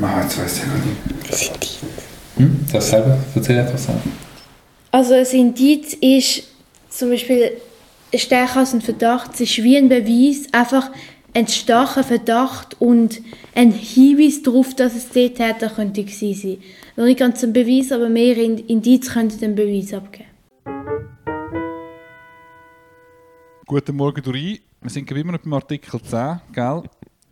Ah, jetzt weiss ich gar nicht. Das Indiz. Hm? Das selber? Erzähl einfach so. Also ein Indiz ist zum Beispiel stärker als ein Verdacht. Es ist wie ein Beweis, einfach ein starker Verdacht und ein Hinweis darauf, dass es der Täter könnte gewesen sein. Noch nicht ganz ein Beweis, aber mehr Indiz könnten den Beweis abgeben. Guten Morgen, Duri. Wir sind immer noch beim Artikel 10, gell?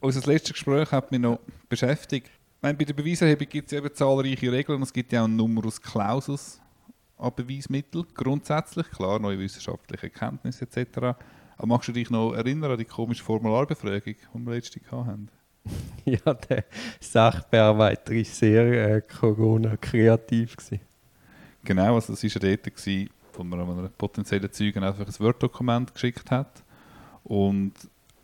Unser letztes Gespräch hat mich noch beschäftigt. Meine, bei der Beweiserhebung gibt es eben zahlreiche Regeln und es gibt ja auch einen Numerus Clausus an Beweismitteln. Grundsätzlich, klar, neue wissenschaftliche Erkenntnisse etc. Aber magst du dich noch erinnern an die komische Formularbefragung, die wir letztes Jahr hatten? Ja, der Sachbearbeiter war sehr äh, Corona-kreativ. Genau, also das war ja dort, gewesen, wo man einem potenziellen Zeugen einfach ein Word-Dokument geschickt hat. Und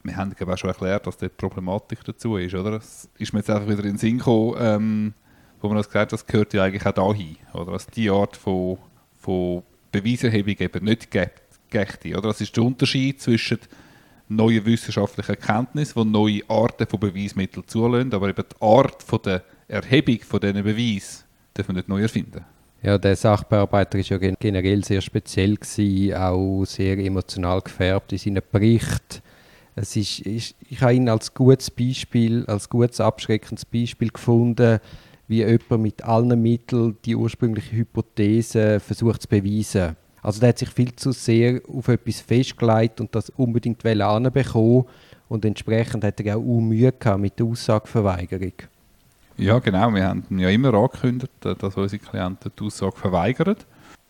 wir haben auch schon erklärt, dass dort die Problematik dazu ist, oder? Es ist mir jetzt einfach wieder in den Sinn gekommen, ähm, wo man das gesagt hat, das gehört ja eigentlich auch dahin, oder? Dass die Art von, von Beweiserhebung eben nicht gächte, oder? Das ist der Unterschied zwischen neuen wissenschaftlichen Erkenntnissen, die neue Arten von Beweismitteln zulassen, aber eben die Art von der Erhebung von diesen Beweisen dürfen wir nicht neu erfinden. Ja, der Sachbearbeiter war ja generell sehr speziell, gewesen, auch sehr emotional gefärbt in seinen Berichten. Es ist, ist, ich habe ihn als gutes Beispiel, als gutes abschreckendes Beispiel gefunden, wie jemand mit allen Mitteln die ursprüngliche Hypothese versucht zu beweisen. Also der hat sich viel zu sehr auf etwas festgelegt und das unbedingt anbekommen und entsprechend hat er auch Mühe gehabt mit der Aussageverweigerung. Ja, genau. Wir haben ja immer angekündigt, dass unsere Klienten die Aussage verweigern.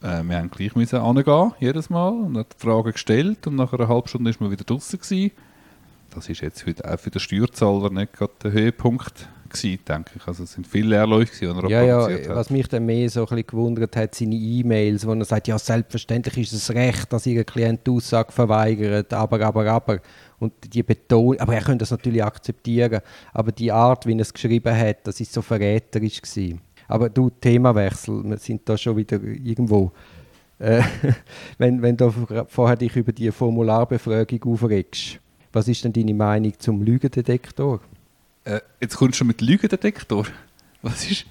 Äh, wir haben gleich müssen angehen, jedes Mal, und hat die Frage gestellt und nach einer halben Stunde ist man wieder draußen. Das ist jetzt für, auch für den Steuerzahler nicht gerade der Höhepunkt gewesen, denke ich. Also es sind viele Leerläufe, die er ja, ja, hat. Was mich dann mehr so ein bisschen gewundert hat, seine E-Mails, wo er sagt, ja, selbstverständlich ist es recht, dass Ihr Klient die Aussage verweigert, aber, aber, aber. Und die Betonung, aber er könnte das natürlich akzeptieren, aber die Art, wie er es geschrieben hat, das ist so verräterisch gewesen. Aber du, Themawechsel, wir sind da schon wieder irgendwo. Äh, wenn, wenn du vorher dich über die Formularbefragung aufregst, was ist denn deine Meinung zum Lügendetektor? Äh, jetzt kommst du schon mit Lügendetektor. Was ist.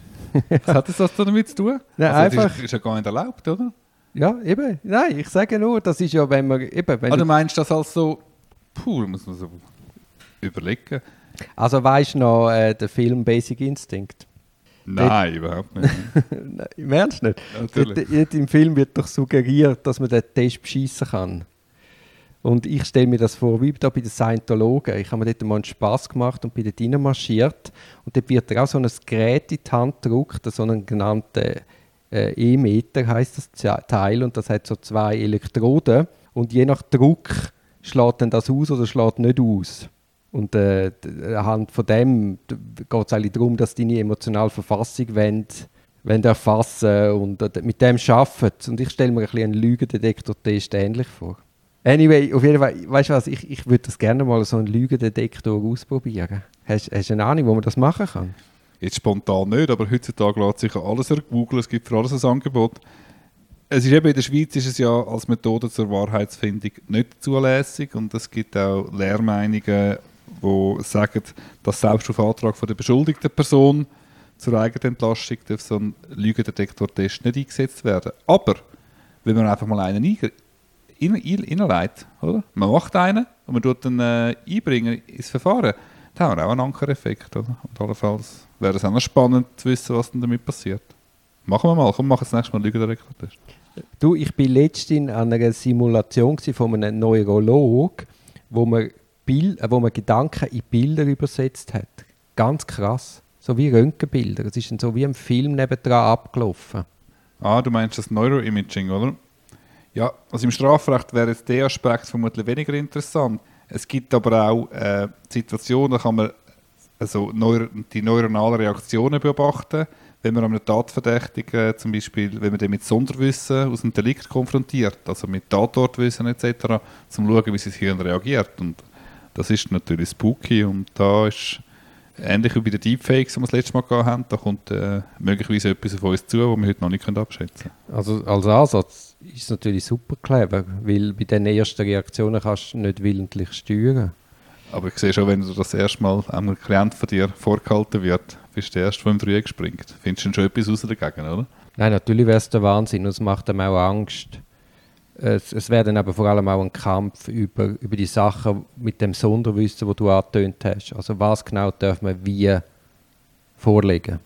Was hat das damit zu tun? Nein, also, einfach. Das ist, ist, ja gar nicht erlaubt, oder? Ja, eben. Nein, ich sage nur, das ist ja, wenn man. Eben, wenn ah, du meinst das als so. Puh, muss man so überlegen. Also weißt du noch äh, den Film Basic Instinct? Nein, überhaupt nicht. Nein, Im Ernst nicht? Natürlich. Im Film wird doch suggeriert, dass man den Test beschissen kann. Und ich stelle mir das vor, wie da bei den Scientologen. Ich habe mir dort mal einen Spass gemacht und bin dort reinmarschiert. Und dort wird auch so ein Gerät in die Hand gedruckt, so einen genannten äh, E-Meter heißt das Teil. Und das hat so zwei Elektroden. Und je nach Druck schlägt dann das aus oder schlägt nicht aus. Und äh, anhand von dem geht es eigentlich darum, dass deine emotionale Verfassung wollen, wollen erfassen und äh, mit dem arbeiten. Und ich stelle mir ein einen Lügendetektor-Test ähnlich vor. Anyway, auf jeden Fall, weißt du was, ich, ich würde das gerne mal so einen Lügendetektor ausprobieren. Hast, hast du eine Ahnung, wo man das machen kann? Jetzt spontan nicht, aber heutzutage lässt sich alles ergoogeln, es gibt für alles ein Angebot. Es ist eben in der Schweiz ist es ja als Methode zur Wahrheitsfindung nicht zulässig und es gibt auch Lehrmeinungen, die sagen, dass selbst auf Antrag von der beschuldigten Person zur Eigenentlastung darf so ein Lügendetektor-Test nicht eingesetzt werden. Aber wenn man einfach mal einen innerleit, oder? Man macht einen und man tut dann äh, einbringen ins Verfahren. Da haben wir auch einen Ankereffekt, oder? Und allenfalls wäre es auch noch spannend zu wissen, was denn damit passiert. Machen wir mal, komm, mach das nächste Mal einen Lügendetektor-Test. Du, ich bin letztens an einer Simulation von einem Neurolog, wo man, Bild, äh, wo man Gedanken in Bilder übersetzt hat. Ganz krass. So wie Röntgenbilder. Es ist dann so wie ein Film nebendran abgelaufen. Ah, du meinst das Neuroimaging, oder? Ja, also im Strafrecht wäre jetzt der Aspekt vermutlich weniger interessant. Es gibt aber auch äh, Situationen, da kann man also neur die neuronalen Reaktionen beobachten, wenn man einen Tatverdächtigen zum Beispiel, wenn man den mit Sonderwissen aus dem Delikt konfrontiert, also mit Tatortwissen etc., um zu schauen, wie sein Hirn reagiert. Und das ist natürlich spooky und da ist ähnlich wie bei den Deepfakes, die wir das letzte Mal hatten, da kommt äh, möglicherweise etwas auf uns zu, was wir heute noch nicht abschätzen können. Also als Ansatz ist es natürlich super clever, weil bei den ersten Reaktionen kannst du nicht willentlich steuern. Aber ich sehe schon, wenn du das erste Mal einem Klient von dir vorgehalten wird, bist der Erste, der im Dreieck springt. Findest du schon etwas raus dagegen, oder? Nein, natürlich wäre es der Wahnsinn und es macht einem auch Angst. Es, es wäre aber vor allem auch ein Kampf über, über die Sachen mit dem Sonderwissen, wo du angetönt hast. Also was genau darf man wie vorlegen?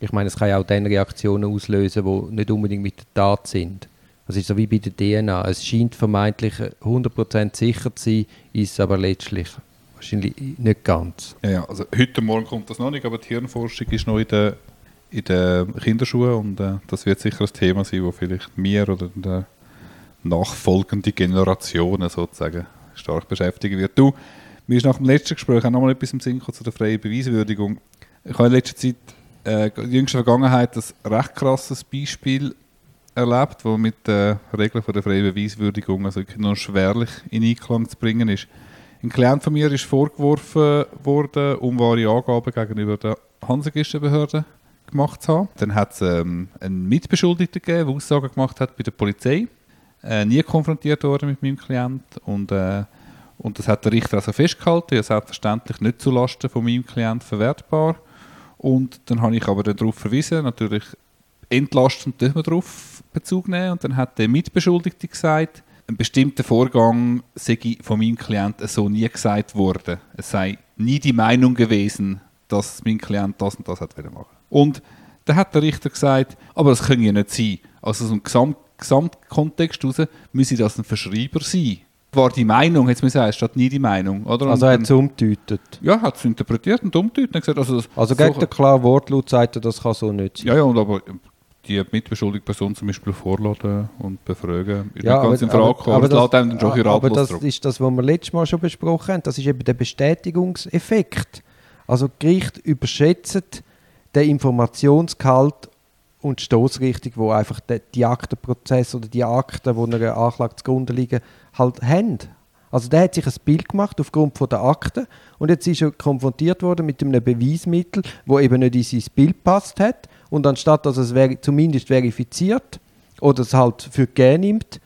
Ich meine, es kann ja auch dann Reaktionen auslösen, die nicht unbedingt mit der Tat sind. Das ist so wie bei der DNA. Es scheint vermeintlich 100% sicher zu sein, ist aber letztlich wahrscheinlich nicht ganz. Ja, ja, also heute Morgen kommt das noch nicht, aber die Hirnforschung ist noch in den, in den Kinderschuhen und äh, das wird sicher ein Thema sein, wo vielleicht mir oder die nachfolgende Generationen sozusagen stark beschäftigen wird. Du, mir ist nach dem letzten Gespräch auch noch mal etwas im Sinn zu der freien Beweiswürdigung. Ich habe in letzter Zeit äh, in jüngster Vergangenheit ein recht krasses Beispiel erlebt, wo mit den Regeln von der freien Beweiswürdigung also nur schwerlich in Einklang zu bringen ist. Ein Klient von mir ist vorgeworfen worden, um wahre Angaben gegenüber der Hansegistenbehörde gemacht zu haben. Dann hat es ähm, einen Mitbeschuldigten gegeben, der Aussagen gemacht hat bei der Polizei. Äh, nie konfrontiert worden mit meinem Klient und, äh, und das hat der Richter also festgehalten, ja selbstverständlich nicht zulasten von meinem Klient verwertbar. Und dann habe ich aber darauf verwiesen, natürlich entlastend dürfen wir darauf Bezug nehmen. Und dann hat der Mitbeschuldigte gesagt, ein bestimmter Vorgang sei von meinem Klienten so nie gesagt worden. Es sei nie die Meinung gewesen, dass mein Klient das und das hat machen Und dann hat der Richter gesagt, aber das kann ja nicht sein. Also aus dem Gesamt Gesamtkontext heraus müsse das ein Verschreiber sein war die Meinung, jetzt muss ich sagen, statt nie die Meinung. Oder? Also er hat es umgedeutet? Ja, hat es interpretiert und umgedeutet. Gesagt, also, also so gegen den klaren Wortlaut sagt er, das kann so nicht sein. Ja, ja, und aber die mitbeschuldigte Person zum Beispiel vorladen und befragen, ist ja, nicht ganz in Frage gekommen. Aber, aber, das, das, aber das ist das, was wir letztes Mal schon besprochen haben, das ist eben der Bestätigungseffekt. Also Gericht überschätzt den Informationsgehalt und die Stoßrichtung, wo einfach der, die Aktenprozess oder die Akten, die einer Anklage zugrunde liegen, halt haben. Also der hat sich ein Bild gemacht aufgrund von der Akten und jetzt ist er konfrontiert worden mit einem Beweismittel, wo eben nicht in sein Bild passt hat und anstatt dass es ver zumindest verifiziert oder es halt für gegeben nimmt,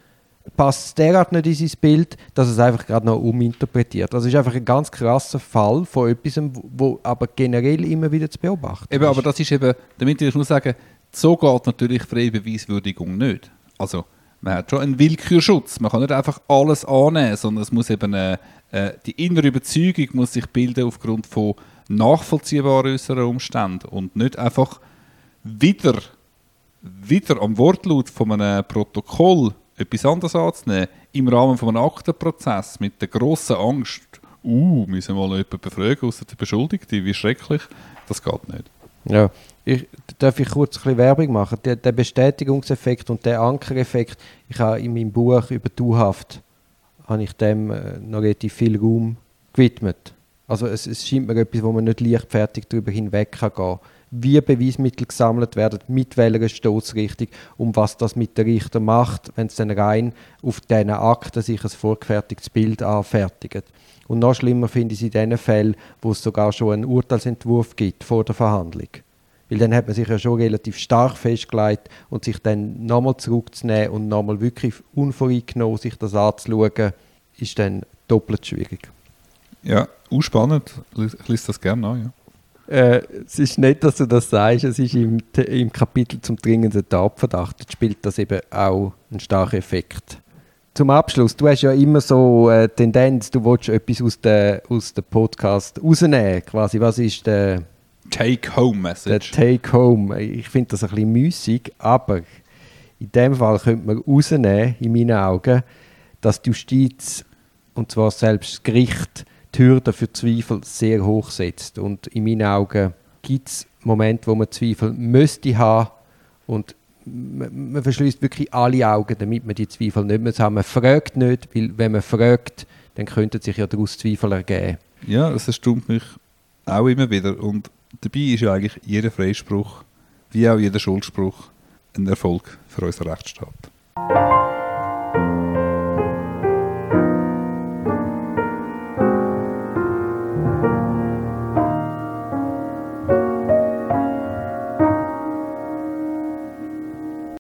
passt es derart nicht in sein Bild, dass es einfach gerade noch uminterpretiert. Das ist einfach ein ganz krasser Fall von etwas, wo aber generell immer wieder zu beobachten eben, ist. Aber das ist eben, damit ich nur sagen, so geht natürlich freie Beweiswürdigung nicht. Also man hat schon einen Willkürschutz. Man kann nicht einfach alles annehmen, sondern es muss eben eine, äh, die innere Überzeugung muss sich bilden aufgrund von nachvollziehbaren äußeren Umständen und nicht einfach wieder, wieder am Wortlaut von einem Protokoll etwas anderes anzunehmen, im Rahmen von einem Aktenprozess mit der grossen Angst, uh, müssen wir mal jemanden befragen, außer der Beschuldigte, wie schrecklich, das geht nicht. Ja, ich, darf ich kurz ein bisschen Werbung machen? Der, der Bestätigungseffekt und der Ankereffekt, ich habe in meinem Buch über Dauhaft habe ich dem äh, noch relativ viel Raum gewidmet. Also es, es scheint mir etwas, wo man nicht leichtfertig darüber hinweg kann gehen wie Beweismittel gesammelt werden, mit welcher Stoßrichtung und was das mit der Richter macht, wenn es dann rein auf diesen Akten sich ein vorgefertigtes Bild anfertigt. Und noch schlimmer finde ich es in den Fällen, wo es sogar schon einen Urteilsentwurf gibt vor der Verhandlung. Weil dann hat man sich ja schon relativ stark festgelegt und sich dann nochmal zurückzunehmen und nochmal wirklich unvoreingenommen sich das anzuschauen, ist dann doppelt schwierig. Ja, spannend. Ich lese das gerne an, ja. Äh, es ist nicht, dass du das sagst, es ist im, im Kapitel zum dringenden Tatverdacht, spielt das eben auch einen starken Effekt zum Abschluss, du hast ja immer so eine Tendenz, du willst etwas aus dem aus Podcast rausnehmen. Quasi, was ist der Take-Home-Message? Der Take-Home. Ich finde das ein bisschen müßig, aber in dem Fall könnte man rausnehmen, in meinen Augen, dass die Justiz, und zwar selbst das Gericht, die Hürde für Zweifel sehr hoch setzt. Und in meinen Augen gibt es Momente, wo man Zweifel müsste haben und man, man verschließt wirklich alle Augen, damit man die Zweifel nicht mehr haben. Man fragt nicht, weil wenn man fragt, dann könnten sich ja daraus Zweifel ergeben. Ja, das erstaunt mich auch immer wieder. Und dabei ist ja eigentlich jeder Freispruch, wie auch jeder Schuldspruch, ein Erfolg für unseren Rechtsstaat.